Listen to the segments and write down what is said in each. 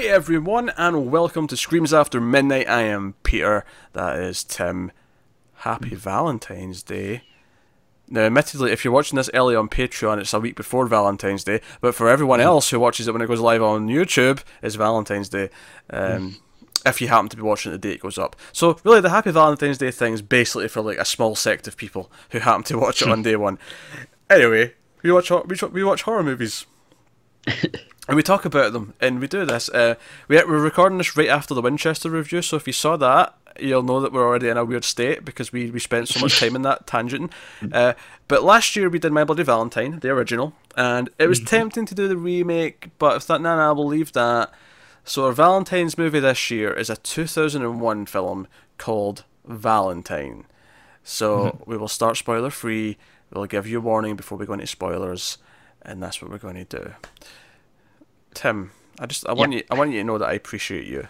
Hey everyone, and welcome to Screams After Midnight. I am Peter. That is Tim. Happy Valentine's Day. Now, admittedly, if you're watching this early on Patreon, it's a week before Valentine's Day. But for everyone else who watches it when it goes live on YouTube, it's Valentine's Day. Um, if you happen to be watching it the day it goes up. So, really, the Happy Valentine's Day thing is basically for like a small sect of people who happen to watch it on day one. Anyway, we watch we, ch- we watch horror movies. And we talk about them, and we do this. Uh, we, we're recording this right after the Winchester review, so if you saw that, you'll know that we're already in a weird state because we, we spent so much time in that tangent. Uh, but last year we did My Bloody Valentine, the original, and it was tempting to do the remake, but I thought, nah, nah, we'll leave that. So our Valentine's movie this year is a 2001 film called Valentine. So we will start spoiler free. We'll give you a warning before we go into spoilers, and that's what we're going to do. Tim, I just I want you I want you to know that I appreciate you.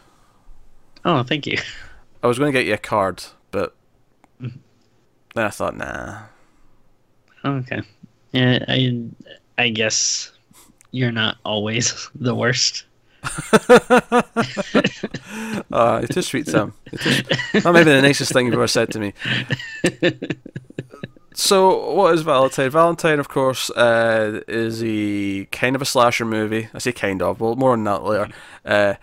Oh, thank you. I was going to get you a card, but then I thought, nah. Okay. Yeah, I I guess you're not always the worst. Uh, you're too sweet, Tim. You're too- that may be the nicest thing you've ever said to me. So, what is Valentine? Valentine, of course, uh, is a kind of a slasher movie. I say kind of. Well, more on that later. Uh,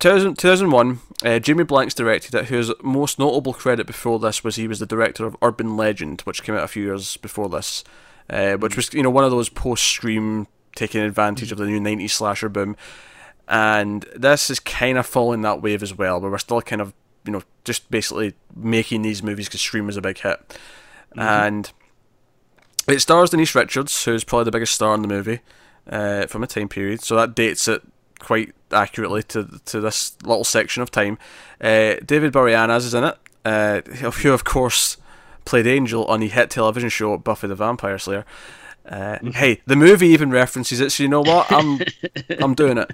2000, 2001, uh, Jamie Blanks directed it, whose most notable credit before this was he was the director of Urban Legend, which came out a few years before this, uh, which was you know one of those post-Scream taking advantage of the new 90s slasher boom. And this is kind of following that wave as well, where we're still kind of you know just basically making these movies because Scream was a big hit. And it stars Denise Richards, who's probably the biggest star in the movie uh, from a time period. So that dates it quite accurately to to this little section of time. Uh, David Boreanaz is in it, uh, who of course played Angel on the hit television show Buffy the Vampire Slayer. Uh, Hey, the movie even references it, so you know what? I'm I'm doing it.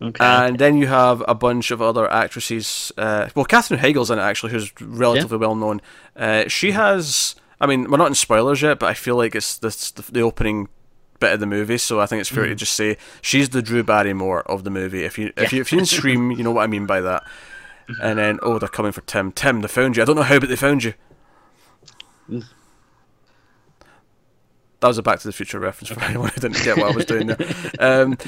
Okay. And then you have a bunch of other actresses. Uh, well, Katherine Heigl's in it actually, who's relatively well known. Uh, she has. I mean, we're not in spoilers yet, but I feel like it's this, the, the opening bit of the movie, so I think it's fair to just say she's the Drew Barrymore of the movie. If you if you if you scream, you know what I mean by that. And then oh, they're coming for Tim. Tim, they found you. I don't know how, but they found you. That was a Back to the Future reference for anyone who didn't get what I was doing there. Um,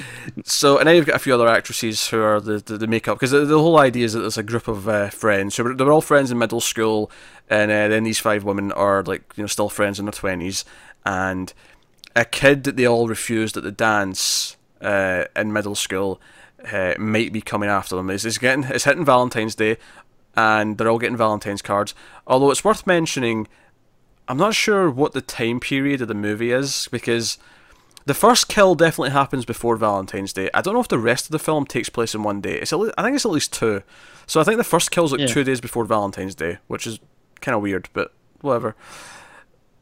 so, and then you've got a few other actresses who are the the, the makeup because the, the whole idea is that there's a group of uh, friends. So they're all friends in middle school, and uh, then these five women are like you know still friends in their twenties, and a kid that they all refused at the dance uh, in middle school uh, might be coming after them. It's, it's getting it's hitting Valentine's Day, and they're all getting Valentine's cards. Although it's worth mentioning, I'm not sure what the time period of the movie is because the first kill definitely happens before Valentine's Day. I don't know if the rest of the film takes place in one day. It's at le- I think it's at least two. So I think the first kill's like Yeah. two days before Valentine's Day, which is kind of weird, but whatever.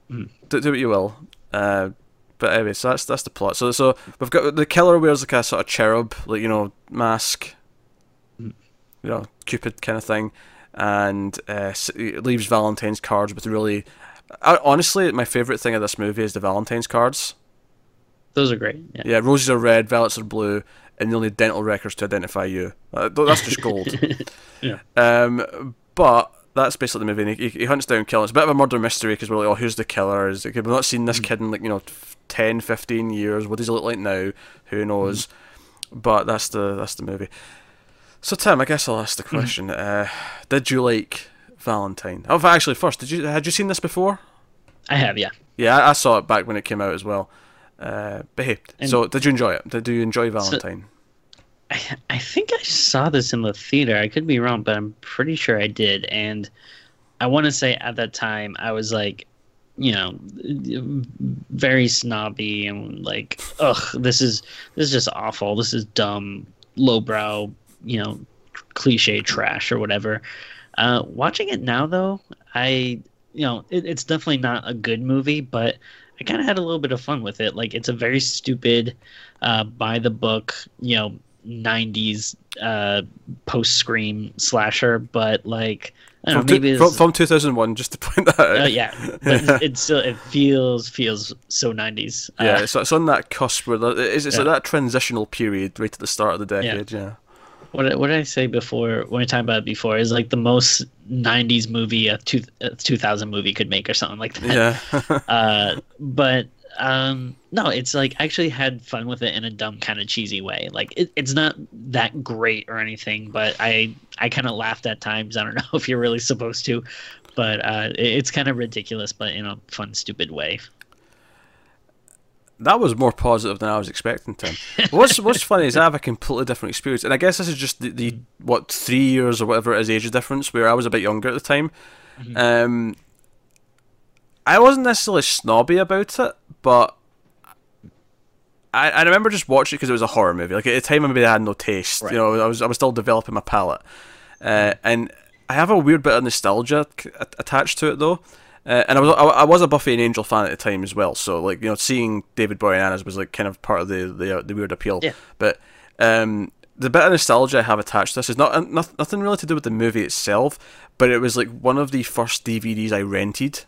Do, do what you will. Uh, but anyway, so that's that's the plot. So so we've got the killer wears like a sort of cherub, like you know, mask, you know, Cupid kind of thing, and uh, leaves Valentine's cards with really. I, honestly, my favorite thing of this movie is the Valentine's cards. Those are great. Yeah. Yeah, roses are red, violets are blue, and you'll need dental records to identify you. Uh, that's just gold. Yeah. Um, but that's basically the movie. And he, he hunts down killers. It's a bit of a murder mystery because we're like, oh, who's the killer? Is it, we've not seen this kid in like you know f- 10, 15 years. What does he look like now? Who knows? But that's the that's the movie. So Tim, I guess I'll ask the question. Uh, did you like Valentine? Oh, actually, first, did you had you seen this before? I have, yeah. Yeah, I, I saw it back when it came out as well. Uh, but hey, And- so did you enjoy it? Did you enjoy Valentine? I, I think I saw this in the theater. I could be wrong, but I'm pretty sure I did. And I want to say at that time I was like, you know, very snobby and like, ugh, this is this is just awful. This is dumb, lowbrow, you know, cliche trash or whatever. Uh, watching it now though, I you know, it, it's definitely not a good movie, but I kind of had a little bit of fun with it. Like, it's a very stupid, uh, by the book, you know, 90s uh, post scream slasher, but like I don't From, know, two, maybe from, it's, from 2001, just to point that out. uh, yeah, but it still it feels feels so 90s. Uh, Yeah, it's, it's on that cusp where the, it's, it's Yeah. like that transitional period right at the start of the decade. Yeah, what did- what did I say before when I talked about it before is like the most 90s movie a, two, a 2000 movie could make or something like that. yeah, uh, but um, no, it's like I actually had fun with it in a dumb kind of cheesy way. Like it, it's not that great or anything, but I I kind of laughed at times. I don't know if you're really supposed to, but uh, it, it's kind of ridiculous, but in a fun, stupid way. That was more positive than I was expecting. Tim, what's what's funny is I have a completely different experience, and I guess this is just the, the what three years or whatever it is age difference, where I was a bit younger at the time. Um, I wasn't necessarily snobby about it, but I, I remember just watching it because it was a horror movie. Like at the time, maybe I had no taste. Right. You know, I was I was still developing my palate, uh, and I have a weird bit of nostalgia c- attached to it though. Uh, and I was I, I was a Buffy and Angel fan at the time as well, so like you know seeing David Boreanaz was like kind of part of the the, uh, the weird appeal. Yeah. But um, the bit of nostalgia I have attached to this is not, uh, not nothing really to do with the movie itself, but it was like one of the first DVDs I rented,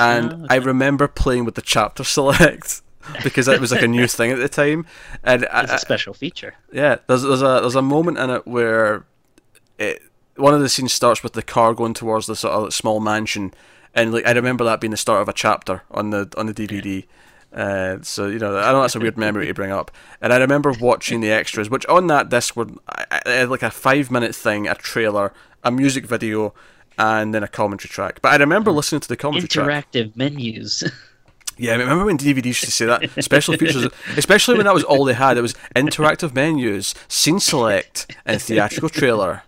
and Oh, I remember playing with the chapter select because that was like a new thing at the time, and I, It's a special feature. yeah, there's there's a there's a moment in it where it one of the scenes starts with the car going towards the sort of small mansion, and like I remember that being the start of a chapter on the on the DVD. Uh, so you know, I know that's a weird memory to bring up, and I remember watching the extras, which on that disc were I, I, I had like a five minute thing, a trailer, a music video, and then a commentary track. But I remember listening to the commentary track. Interactive menus. Yeah, I remember when DVDs used to say that special features, especially when that was all they had. It was interactive menus, scene select, and theatrical trailer.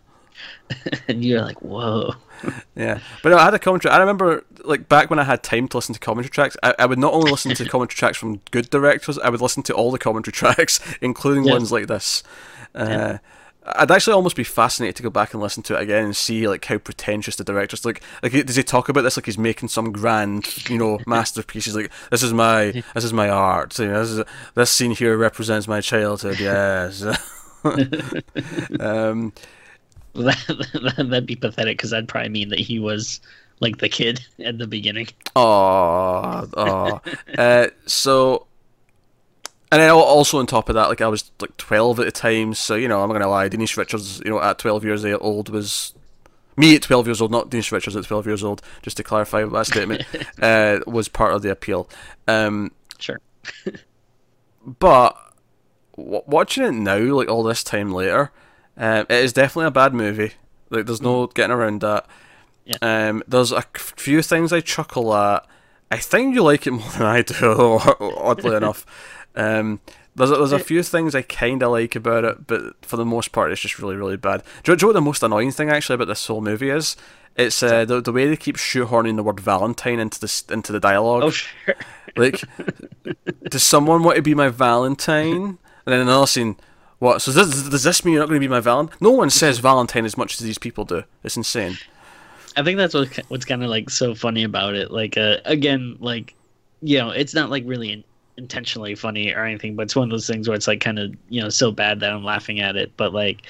and you're like, whoa. Yeah, but no, I had a commentary. I remember, like back when I had time to listen to commentary tracks, I, I would not only listen to commentary tracks from good directors, I would listen to all the commentary tracks, including Yeah. ones like this. Uh, I'd actually almost be fascinated to go back and listen to it again and see like how pretentious the director's like. Like, does he talk about this like he's making some grand, you know, masterpiece? He's like, "This is my, this is my art. You know, this is this scene here represents my childhood." Yes. um, that, that'd be pathetic because that'd probably mean that he was like the kid at the beginning. Oh, oh. uh, so, and then also on top of that, like I was like twelve at the time, so you know I'm not gonna lie, Denise Richards, you know, at twelve years old was me at twelve years old, not Denise Richards at twelve years old. Just to clarify that statement, uh, was part of the appeal. Um, Sure. but w- watching it now, like all this time later, um, it is definitely a bad movie. Like there's no getting around that. Yeah. Um, there's a few things I chuckle at. I think you like it more than I do, oddly enough. Um, there's a, there's a few things I kind of like about it, but for the most part, it's just really, really bad. Do you, do you know what the most annoying thing actually about this whole movie is? It's uh, the the way they keep shoehorning the word Valentine into the into the dialogue. Oh, sure. Like, does someone want to be my Valentine? And then another scene, what? So does, does this mean you're not going to be my Valentine? No one says Valentine as much as these people do. It's insane. I think that's what what's kind of like so funny about it. Like, uh, again, like, you know, it's not like really in, intentionally funny or anything, but it's one of those things where it's like kind of you know so bad that I'm laughing at it. But like,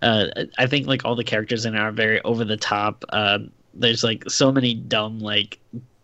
uh, I think like all the characters in it are very over the top. Uh, there's like so many dumb like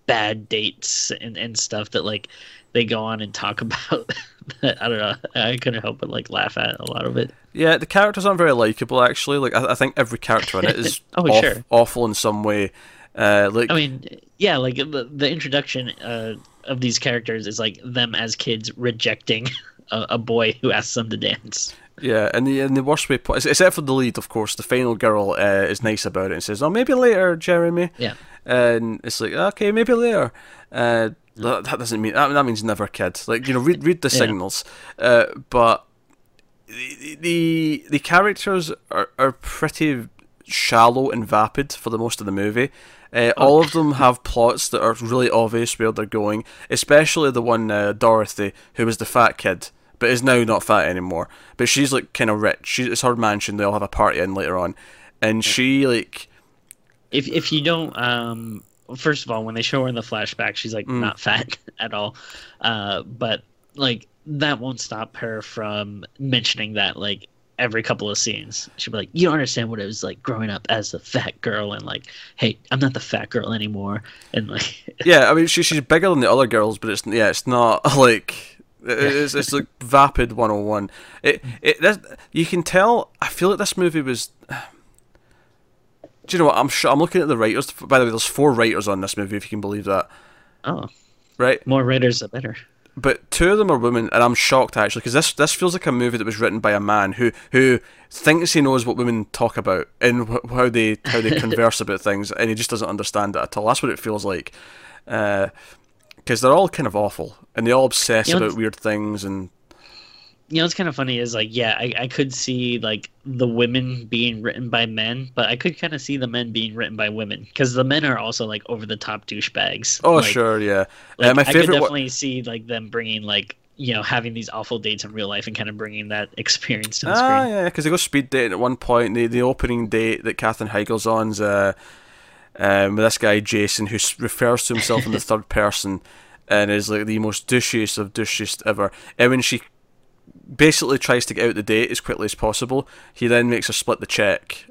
bad dates and and stuff that like they go on and talk about. I don't know. I couldn't help but like laugh at a lot of it. Yeah, the characters aren't very likable actually. Like I, I think every character in it is Oh, aw- sure. awful in some way. Uh, like I mean, yeah, like the, the introduction uh, of these characters is like them as kids rejecting a, a boy who asks them to dance. Yeah, and the and the worst way, except for the lead, of course, the final girl uh, is nice about it and says, "Oh, maybe later, Jeremy." Yeah. and it's like, okay, maybe later. Uh, that, that doesn't mean that, that means never, kid. Like you know, read read the Yeah. signals. Uh, but the the, the characters are, are pretty shallow and vapid for the most of the movie. Uh, all of them have plots that are really obvious where they're going, especially the one uh, Dorothy, who was the fat kid, but is now not fat anymore. But she's like kind of rich. She, it's her mansion. They all have a party in later on, and she like If if you don't, um, first of all, when they show her in the flashback, she's like Mm. not fat at all. Uh, but like that won't stop her from mentioning that like every couple of scenes. She'd be like, "You don't understand what it was like growing up as a fat girl," and like, "Hey, I'm not the fat girl anymore," and like, yeah, I mean, she, she's bigger than the other girls, but it's yeah, it's not like it's, it's like vapid 101. It it this, you can tell. I feel like this movie was. Do you know what? I'm sure. I'm looking at the writers. By the way, there's four writers on this movie, if you can believe that. oh, Right, more writers the better. but two of them are women, and I'm shocked actually because this this feels like a movie that was written by a man who who thinks he knows what women talk about and wh- how they how they converse about things, and he just doesn't understand it at all. That's what it feels like, uh, because they're all kind of awful, and they all obsess You know, about weird things and. You know, what's kind of funny is like, yeah, I, I could see like the women being written by men, but I could kind of see the men being written by women because the men are also like over the top douchebags. Oh Like- sure, yeah. Like, uh, my I could favorite. definitely see like them bringing like you know having these awful dates in real life and kind of bringing that experience to the ah, screen. yeah, because they go speed dating at one point. The the opening date that Katherine Heigl's on's uh, um, with this guy Jason, who refers to himself in the third person and is like the most douchiest of douchiest ever. And when she basically tries to get out the date as quickly as possible, he then makes her split the check.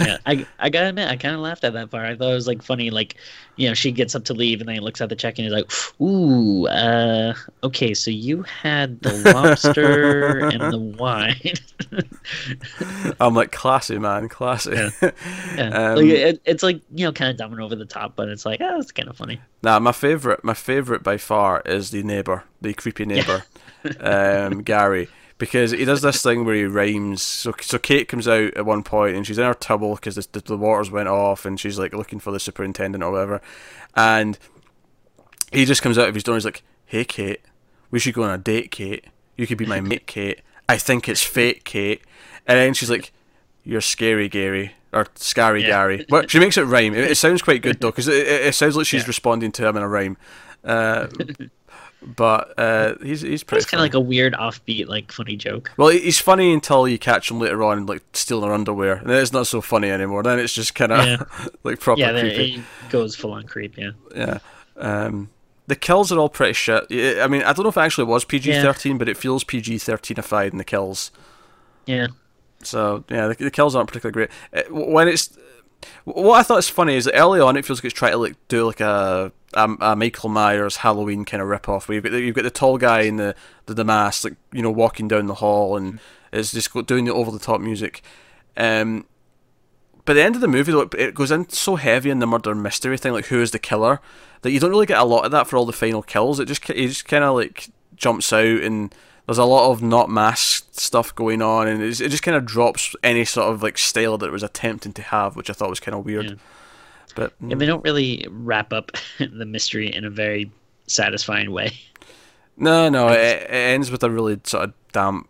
Yeah, I I gotta admit, I kind of laughed at that part. I thought it was like funny, like you know, she gets up to leave and then he looks at the check and he's like, "Ooh, uh, okay, so you had the lobster and the wine." I'm like, classy man, classy. Yeah. Um, like, it, it's like you know, kind of dumbing over the top, but it's like, oh, it's kind of funny. Nah, my favorite, my favorite by far is the neighbor, the creepy neighbor, um, Gary, because he does this thing where he rhymes. So, so Kate comes out at one point and she's in her tubble because the, the, the waters went off and she's like looking for the superintendent or whatever, and he just comes out of his door. and He's like, "Hey, Kate, we should go on a date, Kate. You could be my mate, Kate. I think it's fate, Kate." And then she's like, "You're scary, Gary." Or scary Yeah. Gary. Well, she makes it rhyme. It, it sounds quite good though, because it, it, it sounds like she's Yeah. responding to him in a rhyme. Uh, but uh, he's he's pretty. It's kind of like a weird, offbeat, like funny joke. Well, he- he's funny until you catch him later on, like stealing her underwear, and then it's not so funny anymore. Then it's just kind of Yeah. like proper yeah, then creepy. it goes full on creep. Yeah. Yeah. Um, the kills are all pretty shit. I mean, I don't know if it actually was PG thirteen, but it feels PG thirteenified in the kills. Yeah. So yeah, the, the kills aren't particularly great. Uh, when it's what I thought is funny is that early on it feels like it's trying to like do like a a, a Michael Myers Halloween kind of rip off. Where you've got the, you've got the tall guy in the, the the mask, like you know, walking down the hall, and mm. it's just doing the over the top music. Um, by the end of the movie, though, it- goes in so heavy in the murder mystery thing, like who is the killer, that you don't really get a lot of that for all the final kills. It just it just kind of like jumps out, and there's a lot of not masked stuff going on, and it just kind of drops any sort of like style that it was attempting to have, which I thought was kind of weird. Yeah. But And they don't really wrap up the mystery in a very satisfying way. No, no, it, it ends with a really sort of damp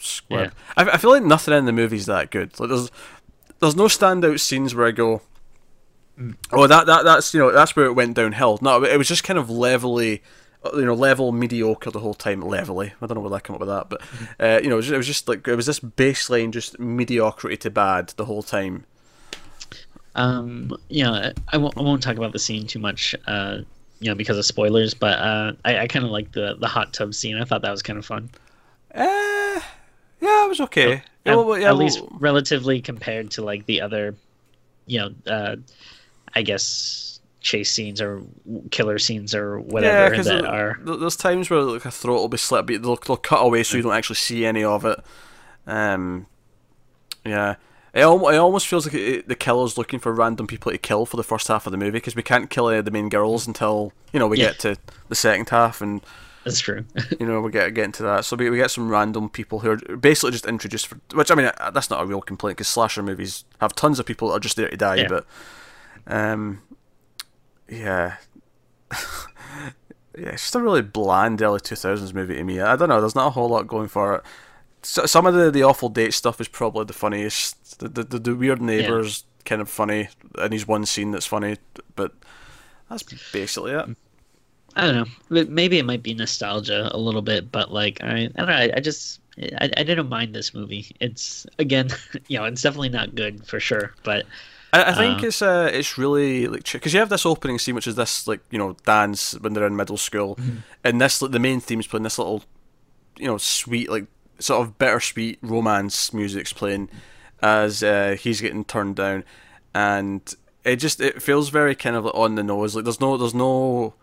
squib. I, I feel like nothing in the movie's that good. Like there's there's no standout scenes where I go, oh that that that's you know that's where it went downhill. No, it was just kind of levelly, uh, you know, level mediocre the whole time. Levelly, I don't know where I come up with that, but uh, you know, it was, just, it was just like it was this baseline, just mediocrity to bad the whole time. Um, you know, I won't, I won't talk about the scene too much, uh, you know, because of spoilers. But uh, I, I kind of like the the hot tub scene. I thought that was kind of fun. Uh, yeah, it was okay. At, Yeah, well, yeah, at well- least relatively compared to like the other, you know, uh, I guess chase scenes or killer scenes or whatever because that are. there's times where like a throat will be slit, but they'll, they'll cut away so you don't actually see any of it. Um, yeah, it, al- it almost feels like it, the killer's looking for random people to kill for the first half of the movie because we can't kill any of the main girls until you know we Yeah. get to the second half and That's true. you know we get get into that. So we, we get some random people who are basically just introduced for which I mean uh, that's not a real complaint because slasher movies have tons of people that are just there to die, Yeah. but um, yeah. Yeah, it's just a really bland early two thousands movie to me. I don't know. There's not a whole lot going for it. So, some of the, the awful date stuff is probably the funniest. The the, the, the weird neighbors kind of funny, and he's one scene that's funny, but that's basically it. I don't know. Maybe it might be nostalgia a little bit, but like I, I don't know. I, I just I, I didn't mind this movie. It's again, you know, it's definitely not good for sure, but I, I think Uh, it's uh, it's really like because you have this opening scene, which is this like you know dance when they're in middle school, Mm-hmm. and this like, the main theme is playing this little, you know, sweet like sort of bittersweet romance music's playing as uh, he's getting turned down, and it just it feels very kind of like on the nose. Like there's no there's no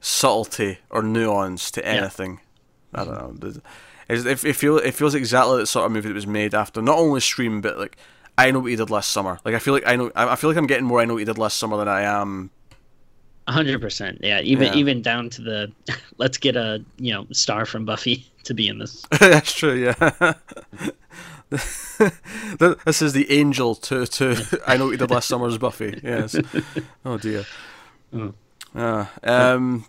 subtlety or nuance to anything. Yeah. I don't know. It, it, feel, it feels exactly the sort of movie that was made after not only Scream, but like I know what you did last summer. Like I feel like I know I feel like I'm getting more I know what you did last summer than I am. hundred percent, yeah. Even yeah. even down to the let's get a you know star from Buffy to be in this. That's true, yeah. this is the angel to to I know what you did last summer's Buffy. Yes. Oh dear. Uh, um.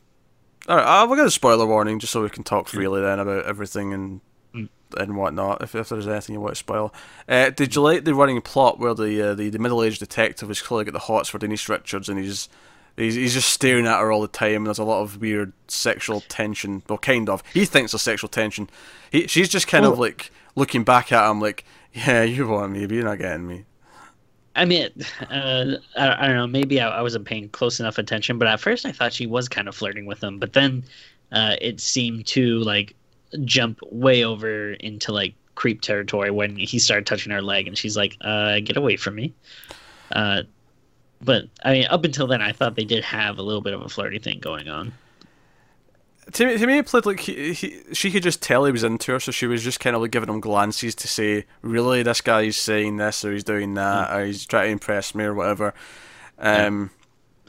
All right, I'll get a spoiler warning just so we can talk freely then about everything and mm. and whatnot. If, if there's anything you want to spoil, uh, did you like the running plot where the uh, the, the middle aged detective is clearly got the hots for Denise Richards and he's he's he's just staring at her all the time. There's a lot of weird sexual tension. Well, kind of. He thinks there's sexual tension. He she's just kind oh. of like looking back at him like, yeah, you want me, but you're not getting me. I mean, uh, I, I, don't know. Maybe I, I, wasn't paying close enough attention, but at first I thought she was kind of flirting with him. But then uh, it seemed to like jump way over into like creep territory when he started touching her leg, and she's like, uh, "Get away from me." But I mean, up until then, I thought they did have a little bit of a flirty thing going on to me, to me, it played like he, he, she could just tell he was into her, so she was just kind of like giving him glances to say, "Really, this guy's saying this, or he's doing that, mm. or he's trying to impress me, or whatever." Um,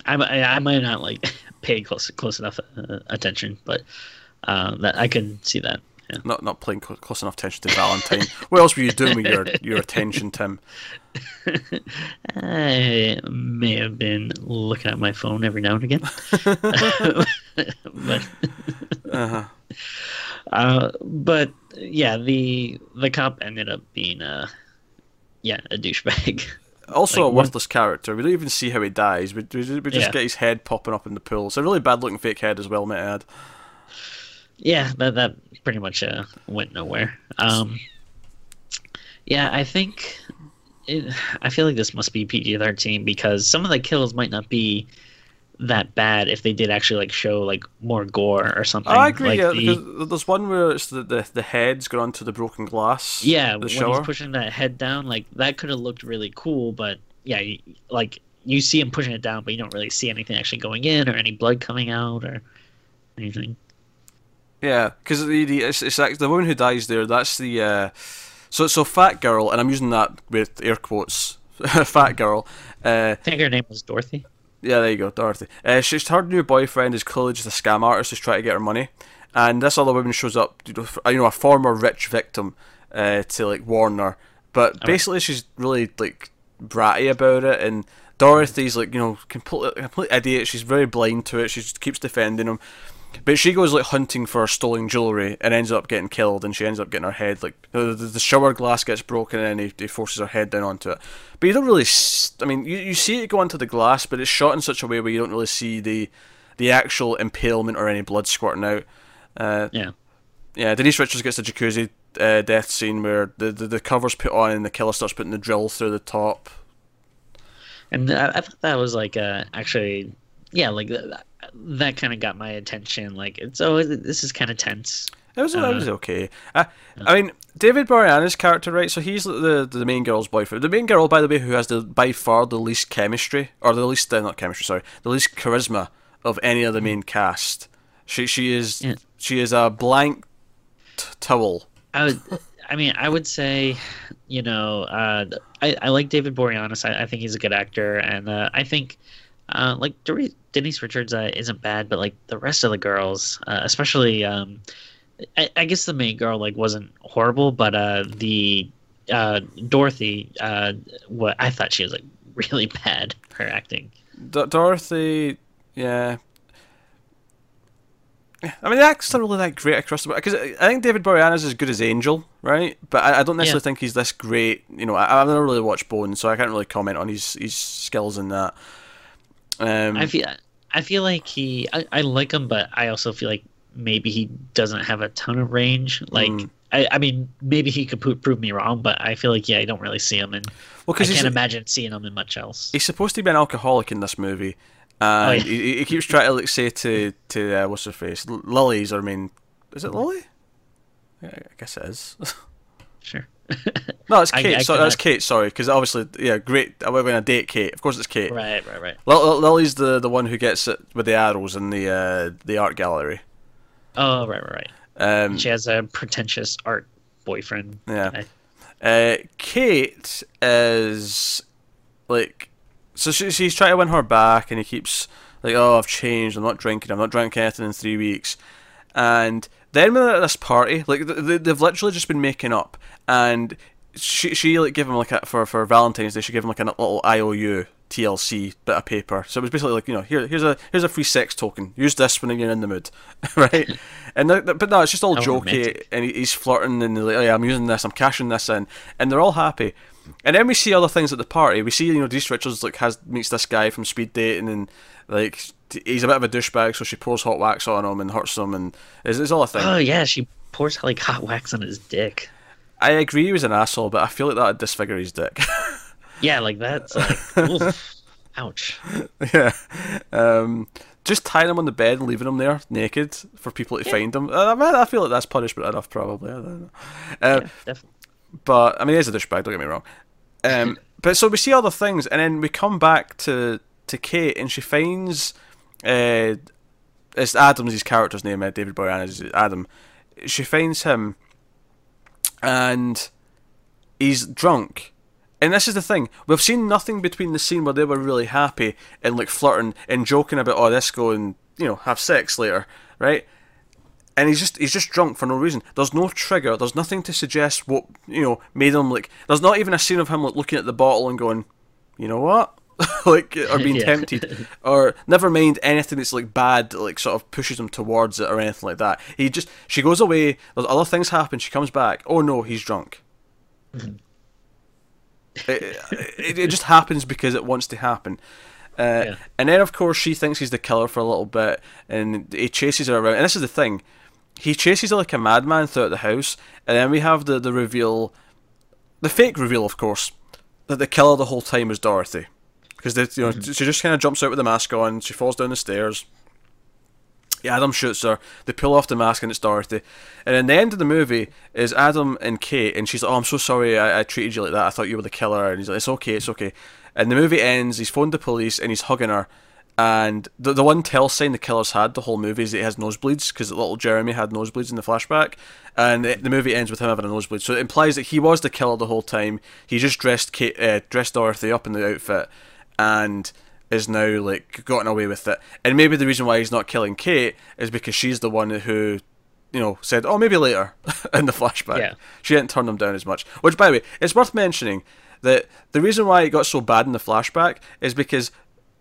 yeah. I, I might not like pay close close enough uh, attention, but uh, that I can see that. Yeah. Not not paying close enough attention to Valentine. what else were you doing with your your attention, Tim? I may have been looking at my phone every now and again, but uh-huh. uh, but yeah, the the cop ended up being a yeah a douchebag. Also like, a worthless what? character. We don't even see how he dies. We, we, we just yeah. get his head popping up in the pool. It's a really bad looking fake head as well, might I add. Yeah, that that pretty much uh, went nowhere. Um, yeah, I think it, I feel like this must be PG thirteen because some of the kills might not be that bad if they did actually like show like more gore or something. I agree. Like yeah, the, there's one where it's the, the the head's gone onto the broken glass. Yeah, when shower. he's pushing that head down, like that could have looked really cool, but yeah, like you see him pushing it down, but you don't really see anything actually going in or any blood coming out or anything. Yeah, because the, the it's, it's like the woman who dies there. That's the uh, so so fat girl, and I'm using that with air quotes. fat girl. Uh, I think her name was Dorothy. Yeah, there you go, Dorothy. Uh, she's her new boyfriend is clearly just a scam artist who's trying to get her money, and this other woman shows up, you know, you know a former rich victim, uh, to like warn her. But basically, she's really like bratty about it, and Dorothy's like you know complete complete idiot. She's very blind to it. She just keeps defending him. But she goes like hunting for stolen jewelry and ends up getting killed, and she ends up getting her head like the, the shower glass gets broken, and he, he forces her head down onto it. But you don't really, I mean, you, you see it go onto the glass, but it's shot in such a way where you don't really see the the actual impalement or any blood squirting out. Uh, yeah, yeah. Denise Richards gets the jacuzzi uh, death scene where the, the the cover's put on and the killer starts putting the drill through the top. And I, I thought that was like uh, actually, yeah, like that kind of got my attention. Like it's oh, this is kind of tense. It was, uh, it was okay. Uh, I mean, David Boreanaz's character, right? So he's the the main girl's boyfriend. The main girl, by the way, who has the by far the least chemistry, or the least uh, not chemistry, sorry, the least charisma of any of the main cast. She she is yeah. she is a blank t- towel. I would, I mean, I would say, you know, uh, I I like David Boreanaz. I, I think he's a good actor, and uh, I think uh, like Denise Richards uh, isn't bad, but like the rest of the girls, uh, especially, um, I, I, guess the main girl like wasn't horrible, but uh, the uh, Dorothy, uh, what I thought she was like really bad her acting. D- Dorothy, yeah. I mean, the act's not really that great across the board because I think David Boreanaz is as good as Angel, right? But I, I don't necessarily yeah. think he's this great. You know, I, have never really watched Bones, so I can't really comment on his his skills in that. Um, I feel I feel like he I, I like him, but I also feel like maybe he doesn't have a ton of range. Like mm. I, I mean, maybe he could prove me wrong, but I feel like yeah, I don't really see him, and well, I can't imagine seeing him in much else. He's supposed to be an alcoholic in this movie, and oh, yeah. he, he, keeps trying to like say to to uh, what's her face, Lily's. Or I mean, is it Lily? Yeah, I guess it is. Sure. No, it's Kate. I so, that's Kate. Sorry, because obviously, yeah, great. We're going to date Kate. Of course, it's Kate. right, right, right. Lil- Lily's the the one who gets it with the arrows in the uh, the art gallery. Oh, right, right, right. Um, She has a pretentious art boyfriend. Yeah. Uh, Kate is like, so she, she's trying to win her back, and he keeps like, "Oh, I've changed. I'm not drinking. I'm not drinking anything in three weeks." And then when they're at this party, like th- th- they've literally just been making up, and she she like give him like a, for for Valentine's Day, she gave him like a little IOU TLC bit of paper. So it was basically like you know here here's a here's a free sex token. Use this when you're in the mood, right? and but no, it's just all How jokey, and he- he's flirting and like, oh, yeah, I'm using this, I'm cashing this in, and they're all happy. And then we see other things at the party. We see you know Denise Richards like has meets this guy from speed dating and like he's a bit of a douchebag, so she pours hot wax on him and hurts him, and it's, it's all a thing. Oh yeah, she pours like hot wax on his dick. I agree he was an asshole, but I feel like that would disfigure his dick. Yeah, like that's like, ouch. yeah. Um, just tying him on the bed and leaving him there naked for people to find him. Uh, man, I feel like that's punishment enough, probably. I don't know. Uh, Yeah, definitely. but I mean, he's a douchebag. Don't get me wrong. Um, but so we see other things, and then we come back to to Kate, and she finds uh, it's Adam's his character's name. Uh, David Boreanaz is Adam. She finds him, and he's drunk. And this is the thing: we've seen nothing between the scene where they were really happy and like flirting and joking about, oh, let's go and you know have sex later, right? and he's just he's just drunk for no reason. There's no trigger. There's nothing to suggest what you know made him like. There's not even a scene of him like looking at the bottle and going, you know what, like or being Yeah. tempted, or never mind anything that's like bad, that, like sort of pushes him towards it or anything like that. He just she goes away. There's other things happen. She comes back. Oh no, he's drunk. it, it, it just happens because it wants to happen. Uh, Yeah. And then, of course, she thinks he's the killer for a little bit, and he chases her around. And this is the thing: he chases her like a madman throughout the house, and then we have the the reveal, the fake reveal, of course, that the killer the whole time is Dorothy, because they, you know she just kind of jumps out with the mask on, she falls down the stairs. Yeah, Adam shoots her. They pull off the mask and it's Dorothy. And then the end of the movie is Adam and Kate, and she's like, "Oh, I'm so sorry, I, I treated you like that. I thought you were the killer." And he's like, "It's okay, it's okay." And the movie ends. He's phoned the police and he's hugging her. And the the one tell sign the killer's had the whole movie is that he has nosebleeds because little Jeremy had nosebleeds in the flashback, and the, the movie ends with him having a nosebleed. So it implies that he was the killer the whole time. He just dressed Kate, uh, dressed Dorothy up in the outfit, and is now like gotten away with it. And maybe the reason why he's not killing Kate is because she's the one who, you know, said, "Oh, maybe later" in the flashback. Yeah. She didn't turn him down as much. Which, by the way, it's worth mentioning that the reason why it got so bad in the flashback is because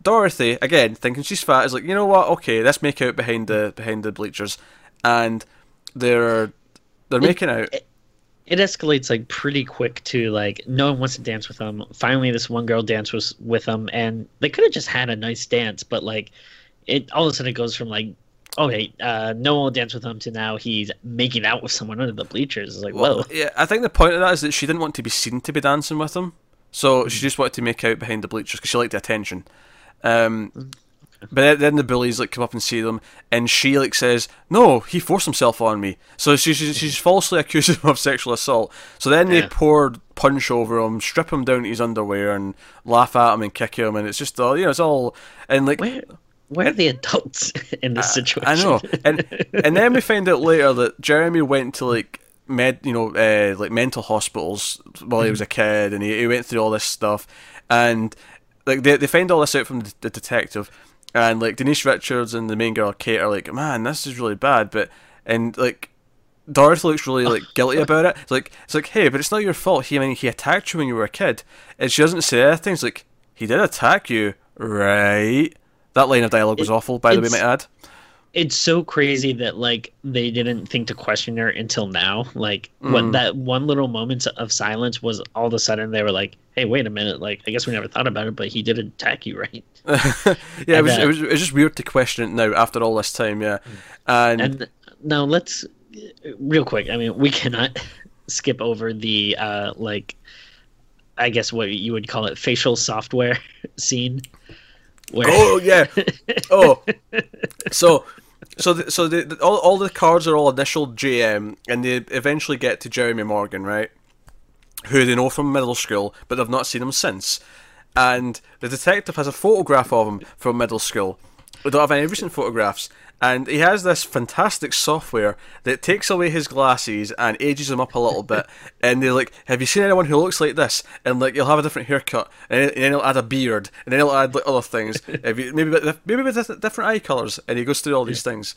Dorothy, again, thinking she's fat, is like, you know what? Okay, let's make out behind the behind the bleachers, and they're they're making out. It escalates like pretty quick to like no one wants to dance with them. Finally, this one girl dances with them, and they could have just had a nice dance, but like it all of a sudden it goes from like okay, uh, no one will dance with him to now he's making out with someone under the bleachers. It's like whoa, Yeah, I think the point of that is that she didn't want to be seen to be dancing with him, so she just wanted to make out behind the bleachers because she liked the attention. Um, but then, the bullies like come up and see them, and she like says, "No, he forced himself on me." So she, she she's falsely accused him of sexual assault. So then they pour punch over him, strip him down to his underwear, and laugh at him and kick him, and it's just all you know, it's all and like where where are the adults in this situation? I know, and and then we find out later that Jeremy went to like med, you know, uh, like mental hospitals while he was a kid, and he, he went through all this stuff, and like they they find all this out from the, the detective, and like Denise Richards and the main girl Kate are like, man, this is really bad, but and like. Dorothy looks really like guilty about it. It's like it's like, hey, but it's not your fault. He I mean he attacked you when you were a kid, and she doesn't say anything. It's like he did attack you, right? That line of dialogue was awful, by the way, might add. It's so crazy that like they didn't think to question her until now. Like Mm. what that one little moment of silence was all of a sudden they were like, "Hey, wait a minute! Like I guess we never thought about it, but he did attack you, right?" yeah, it was, bet. it was it was just weird to question it now after all this time. Yeah, and, And now let's real quick. I mean, we cannot skip over the uh like I guess what you would call it facial software scene. Where oh yeah, oh, so so the, so the, the, all all the cards are all initial JM, and they eventually get to Jeremy Morgan, right? Who they know from middle school, but they've not seen him since. And the detective has a photograph of him from middle school. We don't have any recent photographs, and he has this fantastic software that takes away his glasses and ages him up a little bit. And they're like, "Have you seen anyone who looks like this?" And like, he'll have a different haircut, and then he'll add a beard, and then he'll add like other things. If you, maybe with- maybe with different eye colors, and he goes through all these things.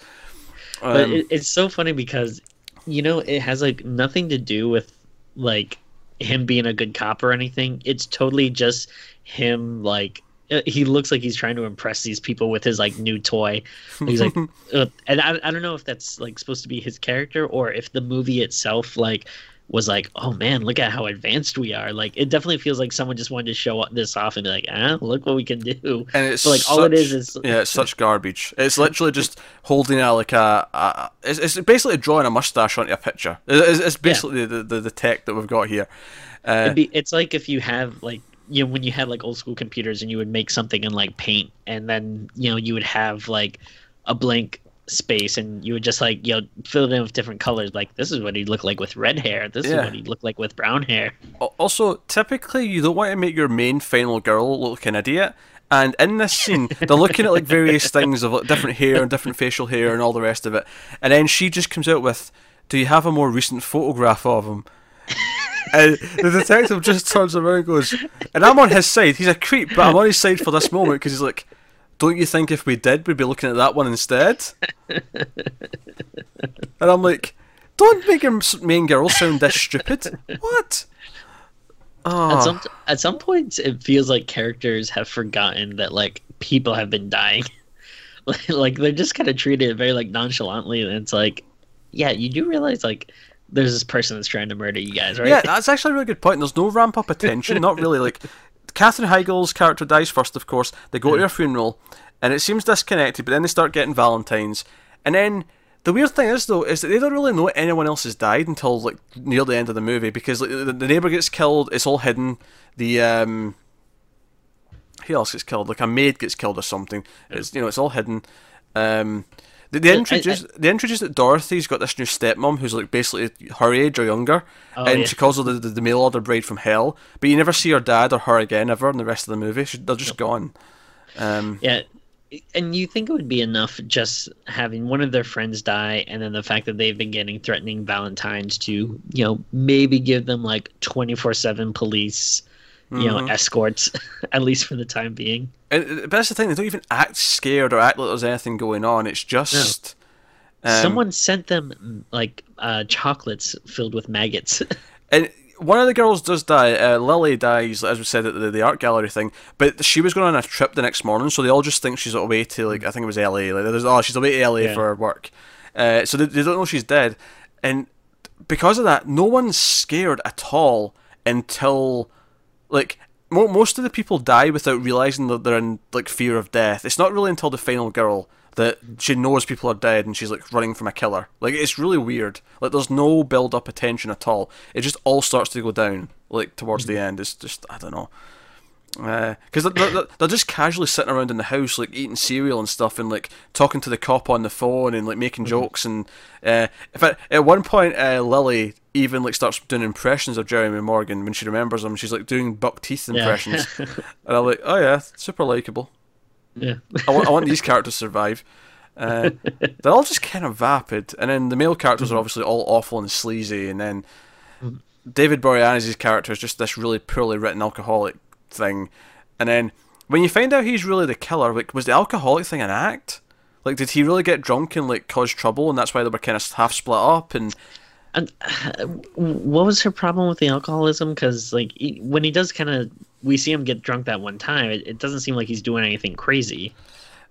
but Um, it, it's so funny because you know it has like nothing to do with like him being a good cop or anything it's totally just him like he looks like he's trying to impress these people with his like new toy he's like uh, and I, I don't know if that's like supposed to be his character or if the movie itself like was like oh man look at how advanced we are like it definitely feels like someone just wanted to show this off and be like ah look what we can do and it's but, like all it is is is yeah, it's such garbage. It's literally just holding a like a, a it's, it's basically drawing a mustache onto a picture. It's, it's basically the, the the tech that we've got here. Uh, It'd be, it's like if you have like you know when you had like old school computers and you would make something in like paint and then you know you would have like a blank space and you would just like you know fill it in with different colors like this is what he'd look like with red hair this Yeah. is what he'd look like with brown hair Also, typically, you don't want to make your main final girl look like an idiot. And in this scene, they're looking at like various things of like, different hair and different facial hair and all the rest of it. And then she just comes out with, "Do you have a more recent photograph of him?" And the detective just turns around and goes, "And I'm on his side. He's a creep, but I'm on his side for this moment because he's like." Don't you think if we did, we'd be looking at that one instead? and I'm like, don't make your main girl sound this stupid. What? Oh. at ah. some at some points it feels like characters have forgotten that like people have been dying like, like they're just kind of treated very like nonchalantly and it's like yeah you do realize like there's this person that's trying to murder you guys right Yeah, that's actually a really good point. There's no ramp up attention, not really. Like, Katherine Heigl's character dies first, of course. They go to her funeral, and it seems disconnected, but then they start getting Valentines. And then the weird thing is, though, is that they don't really know anyone else has died until like near the end of the movie because like, the, the neighbor gets killed. It's all hidden. The um, who else gets killed? Like a maid gets killed or something. It's you know, it's all hidden. Um, they, they I- introduce they introduce that Dorothy's got this new stepmom who's like basically her age or younger, Oh, and yeah. she calls her the, the, the mail order bride from hell. But you never see her dad or her again ever in the rest of the movie. She, they're just gone. Um, Yeah, and you think it would be enough just having one of their friends die, and then the fact that they've been getting threatening Valentines to, you know, maybe give them like twenty four seven police, you know, Mhm. escorts, at least for the time being. And, but that's the thing; they don't even act scared or act like there's anything going on. It's just um, Someone sent them like uh, chocolates filled with maggots. And one of the girls does die. Uh, Lily dies, as we said at the, the art gallery thing. But she was going on a trip the next morning, so they all just think she's away to like I think it was LA. Like, there's, oh, she's away to LA Yeah. for work. Uh, so they, they don't know she's dead, and because of that, no one's scared at all until like. Mo- most of the people die without realizing that they're in like fear of death. It's not really until the final girl that she knows people are dead and she's like running from a killer. Like it's really weird. Like there's no build up attention at all. It just all starts to go down like towards the mm-hmm. end. It's just I don't know. Because they're, they're, they're just casually sitting around in the house, like eating cereal and stuff, and like talking to the cop on the phone and like making jokes. And uh, fact, at one point, uh, Lily even like starts doing impressions of Jeremy Morgan when she remembers him. She's like doing buck teeth Yeah. impressions, and I'm like, oh yeah, super likable. yeah. I want, I want these characters to survive. Uh, they're all just kind of vapid, and then the male characters are obviously all awful and sleazy, and then David Boreanaz's character is just this really poorly written alcoholic thing, and then when you find out he's really the killer, like was the alcoholic thing an act? Like, did he really get drunk and like cause trouble, and that's why they were kind of half split up? And And what was her problem with the alcoholism? Because like he- when he does kind of, we see him get drunk that one time. It, it doesn't seem like he's doing anything crazy.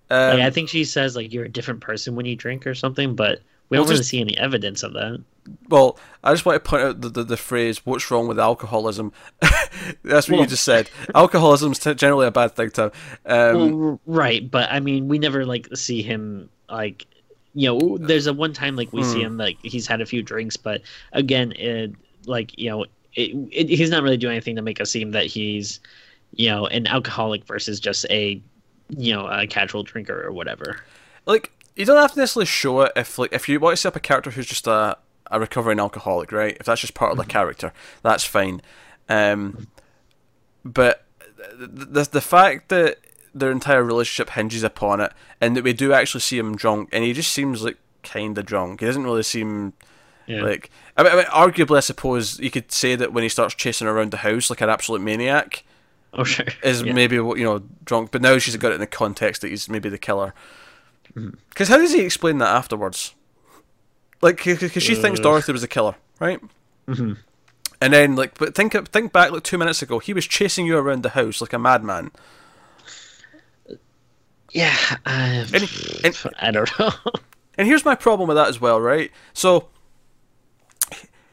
um, Like I think she says like you're a different person when you drink or something, but we Well, don't really see any evidence of that. Well, I just want to point out the, the, the phrase "What's wrong with alcoholism?" That's what you just said. Alcoholism's t- generally a bad thing, Tom. Um, Well, right, but I mean, we never like see him like, you know, there's a one time like we see Hmm. him like he's had a few drinks, but again, it, like you know, it, it, he's not really doing anything to make us seem that he's, you know, an alcoholic versus just a, you know, a casual drinker or whatever. like you don't have to necessarily show it if like if you want to set up a character who's just a a recovering alcoholic, right? If that's just part of the character, that's fine. Um, but the, the the fact that their entire relationship hinges upon it, and that we do actually see him drunk, and he just seems like kind of drunk. He doesn't really seem Yeah. like. I mean, I mean, arguably, I suppose you could say that when he starts chasing around the house like an absolute maniac, oh sure. is Yeah. maybe you know drunk. But now she's got it in the context that he's maybe the killer. Mm-hmm. Because how does he explain that afterwards? Like, because she thinks Uh. Dorothy was the killer, right? Mhm. And then, like, but think think back like two minutes ago, he was chasing you around the house like a madman. Yeah. And- and- I don't know. And here's my problem with that as well, right? So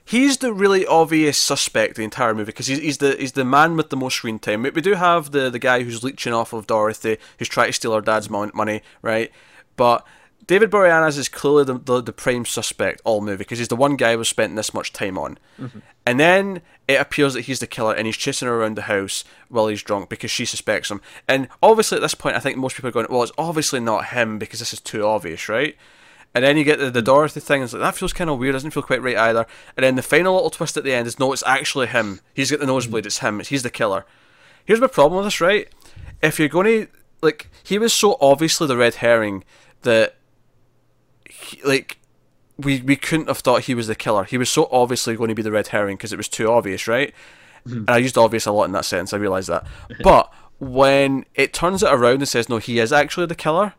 he's the really obvious suspect the entire movie because he's, he's the he's the man with the most screen time. We, we do have the the guy who's leeching off of Dorothy, who's trying to steal her dad's mon- money, right? But David Boreanaz is clearly the, the, the prime suspect all movie because he's the one guy we've spent this much time on. Mm-hmm. And then it appears that he's the killer and he's chasing her around the house while he's drunk because she suspects him. And obviously at this point, I think most people are going, well, it's obviously not him because this is too obvious, right? And then you get the, the mm. Dorothy thing, and it's like, that feels kind of weird, doesn't feel quite right either. And then the final little twist at the end is, no, it's actually him. He's got the mm. nosebleed, it's him, he's the killer. Here's my problem with this, right? If you're going to, like, he was so obviously the red herring that, he, like, we, we couldn't have thought he was the killer. He was so obviously going to be the red herring because it was too obvious, right? Mm-hmm. And I used obvious a lot in that sense, I realise that. But when it turns it around and says, no, he is actually the killer,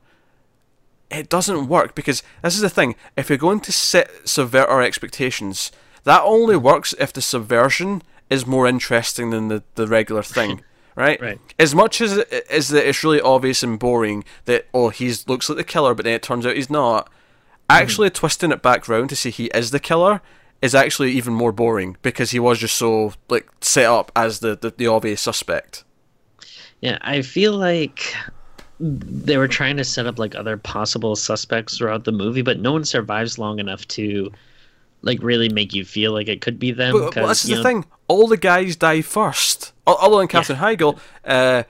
it doesn't work because this is the thing. If you're going to set subvert our expectations, that only works if the subversion is more interesting than the, the regular thing, right? Right. As much as is that it's really obvious and boring that oh he looks like the killer, but then it turns out he's not. Hmm. Actually, twisting it back round to see he is the killer is actually even more boring because he was just so like set up as the, the, the obvious suspect. Yeah, I feel like they were trying to set up like other possible suspects throughout the movie, but no one survives long enough to like really make you feel like it could be them. But, this is the know- thing. All the guys die first. Other than Katherine Heigl. Uh,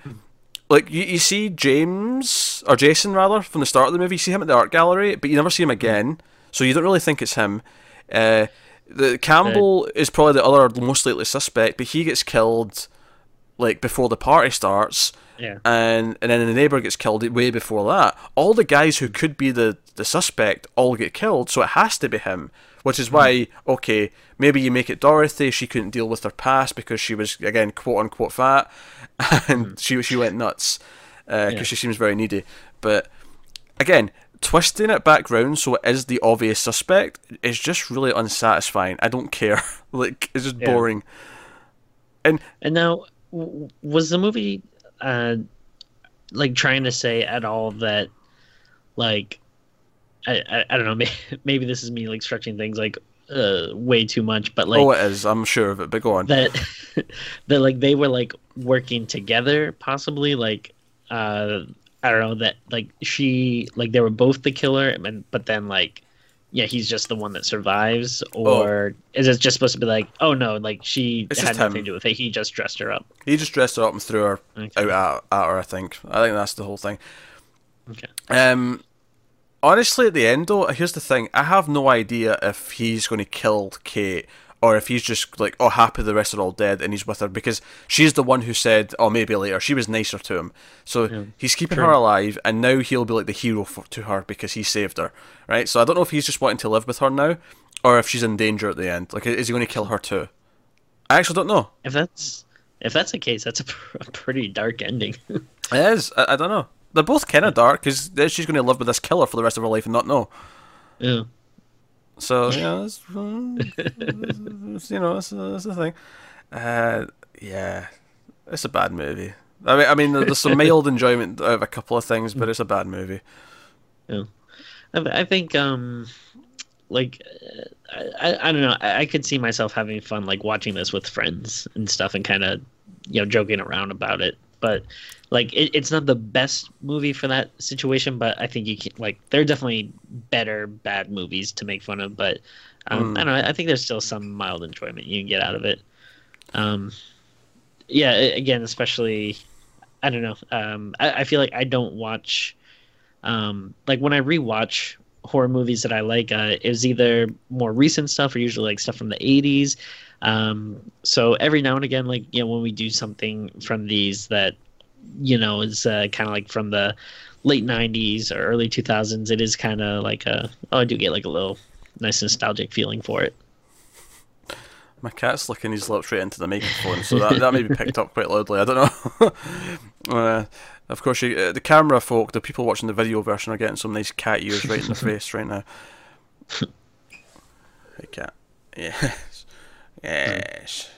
like, you, you see James, or Jason rather, from the start of the movie. You see him at the art gallery, but you never see him again. So you don't really think it's him. Uh, the Campbell is probably the other most likely suspect, but he gets killed like before the party starts. Yeah. And and then the neighbor gets killed way before that. All the guys who could be the, the suspect all get killed, so it has to be him. Which is why, okay, maybe you make it Dorothy. She couldn't deal with her past because she was again quote unquote fat, and she she went nuts because Yeah. she seems very needy. But again, twisting it back round so it is the obvious suspect is just really unsatisfying. I don't care. like it's just Yeah. boring. And And now, w- was the movie uh, like trying to say at all that, like, I, I, I don't know, maybe, maybe this is me like stretching things like uh, way too much, but like oh, it is. I'm sure of it. But go on. that that like they were like working together, possibly like uh, I don't know that like she like they were both the killer, and but then like. Yeah, he's just the one that survives, or is it just supposed to be like, oh no, like she It's had nothing to do with it. He just dressed her up. He just dressed her up and threw her Okay. out at, at her. I think. I think that's the whole thing. Okay. Um, honestly, at the end though, here's the thing: I have no idea if he's going to kill Kate or if he's just like, oh, happy the rest are all dead and he's with her because she's the one who said, oh, maybe later. She was nicer to him, so he's keeping true. her alive, and now he'll be like the hero for, to her because he saved her, right? So I don't know if he's just wanting to live with her now, or if she's in danger at the end. Like, is he going to kill her too? I actually don't know. If that's if that's the case, that's a, pr- a pretty dark ending. It is. I, I don't know. They're both kind of dark because she's going to live with this killer for the rest of her life and not know. yeah. So yeah, it's, it's, you know, that's the thing. Uh, yeah, it's a bad movie. I mean, I mean, there's some mild enjoyment out of a couple of things, but it's a bad movie. Yeah. I, I think um like uh, I, I, I don't know I, I could see myself having fun like watching this with friends and stuff and kind of you know joking around about it but like it, it's not the best movie for that situation but i think you can like there are definitely better bad movies to make fun of but um, Mm. i don't know i think there's still some mild enjoyment you can get out of it um yeah again especially i don't know um i, I feel like i don't watch Um, like when I rewatch horror movies that I like, uh, was either more recent stuff or usually like stuff from the 80s. Um, so every now and again, like, you know, when we do something from these that, you know, is uh, kind of like from the late 90s or early 2000s, it is kind of like a, oh, I do get like a little nice nostalgic feeling for it. My cat's licking his lips right into the microphone, so that, that may be picked up quite loudly. I don't know. uh, of course, you, uh, the camera folk, the people watching the video version, are getting some nice cat ears right in the face right now. Hey, cat. Yes. Yes.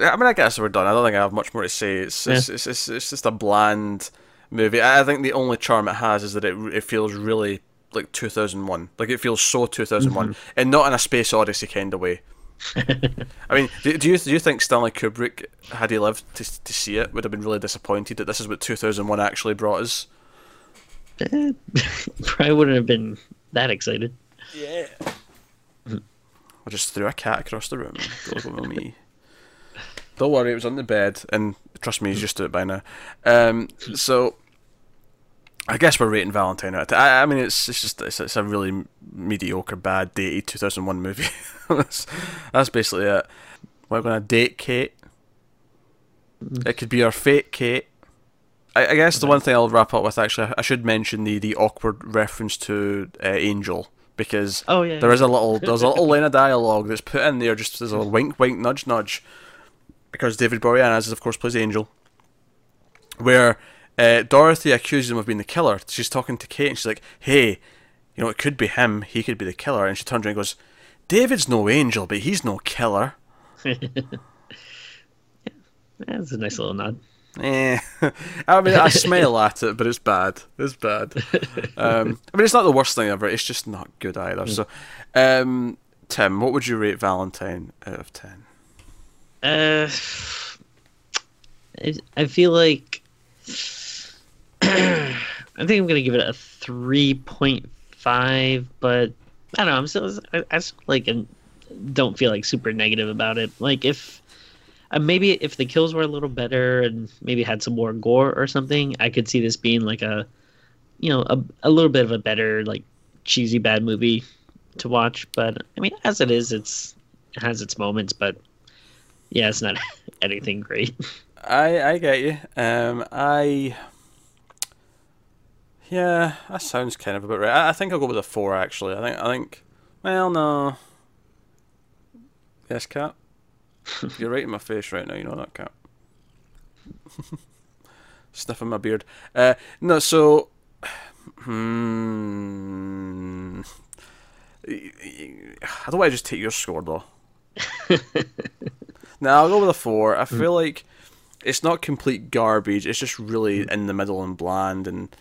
I mean, I guess we're done. I don't think I have much more to say. It's it's, it's, it's, it's, just a bland movie. I think the only charm it has is that it it feels really like 2001. Like it feels so 2001, mm-hmm. and not in a space odyssey kind of way. I mean, do, do, you do you think Stanley Kubrick, had he lived to to see it, would have been really disappointed that this is what 2001 actually brought us? Eh, probably wouldn't have been that excited. Yeah. I just threw a cat across the room. Don't me. Don't worry, it was on the bed, and trust me, he's used to it by now. Um, so I guess we're rating Valentine out. I, I mean, it's it's just it's, it's a really mediocre, bad, dated 2001 movie. that's, that's basically it. We're gonna date Kate. Mm-hmm. It could be our fate, Kate. I, I guess the one thing I'll wrap up with actually, I should mention the the awkward reference to uh, Angel because oh, yeah, there is a little there's a little line of dialogue that's put in there just as a wink, wink, nudge, nudge, because David Boreanaz, of course, plays Angel, where uh, Dorothy accuses him of being the killer. She's talking to Kate and she's like, hey, you know, it could be him. He could be the killer. And she turns around and goes, David's no angel, but he's no killer. that's a nice little nod. Eh. I mean, I smile at it, but it's bad. It's bad. Um, I mean, it's not the worst thing ever. It's just not good either. So, um, Tim, what would you rate Valentine out of ten? Uh, I feel like I think I'm gonna give it a three point five, but I don't know. I'm still I, I still like and don't feel like super negative about it. Like if uh, maybe if the kills were a little better and maybe had some more gore or something, I could see this being like a you know a a little bit of a better like cheesy bad movie to watch. But I mean, as it is, it's it has its moments, but yeah, it's not anything great. I I get you. Um, I yeah, that sounds kind of a bit right. I, I think I'll go with a four. Actually, I think I think. Well, no. Yes, cat. You're right in my face right now. You know that cat. Sniffing my beard. Uh, no, so. Hmm. How do I just take your score though? now I'll go with a four. I feel like it's not complete garbage. It's just really in the middle and bland and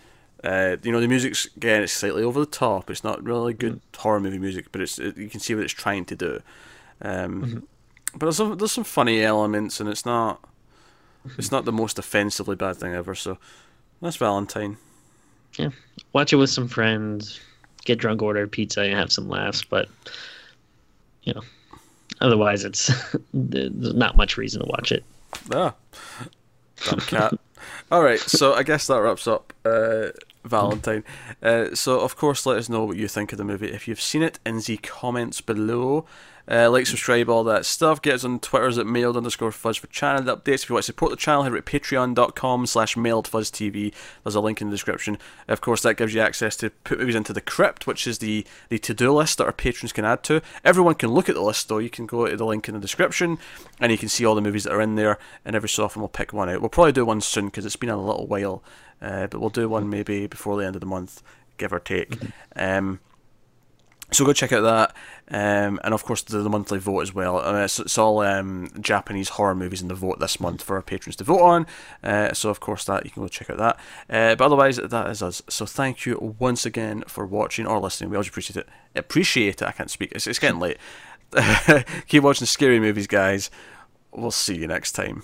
uh, you know, the music's again it's slightly over the top. It's not really good mm. horror movie music, but it's it, you can see what it's trying to do. Um, mm-hmm. But there's some there's some funny elements, and it's not it's not the most offensively bad thing ever. So that's Valentine. Yeah, watch it with some friends. Get drunk, order pizza, and have some laughs. But you know, otherwise, it's there's not much reason to watch it. Ah, dumb cat. All right, so I guess that wraps up. Uh, Valentine. Uh, so, of course, let us know what you think of the movie if you've seen it in the comments below. Uh, like, subscribe, all that stuff. Get us on Twitters at mailed underscore fuzz for channel updates. If you want to support the channel, head over to patreon.com slash mailedfuzztv. There's a link in the description. Of course, that gives you access to put movies into the crypt, which is the, the to-do list that our patrons can add to. Everyone can look at the list, though. You can go to the link in the description, and you can see all the movies that are in there, and every so often we'll pick one out. We'll probably do one soon, because it's been a little while, uh, but we'll do one maybe before the end of the month, give or take. Mm-hmm. Um, so go check out that, um, and of course the, the, monthly vote as well. Uh, it's, it's, all um, Japanese horror movies in the vote this month for our patrons to vote on. Uh, so of course that you can go check out that. Uh, but otherwise that is us. So thank you once again for watching or listening. We always appreciate it. Appreciate it. I can't speak. It's, it's getting late. Keep watching scary movies, guys. We'll see you next time.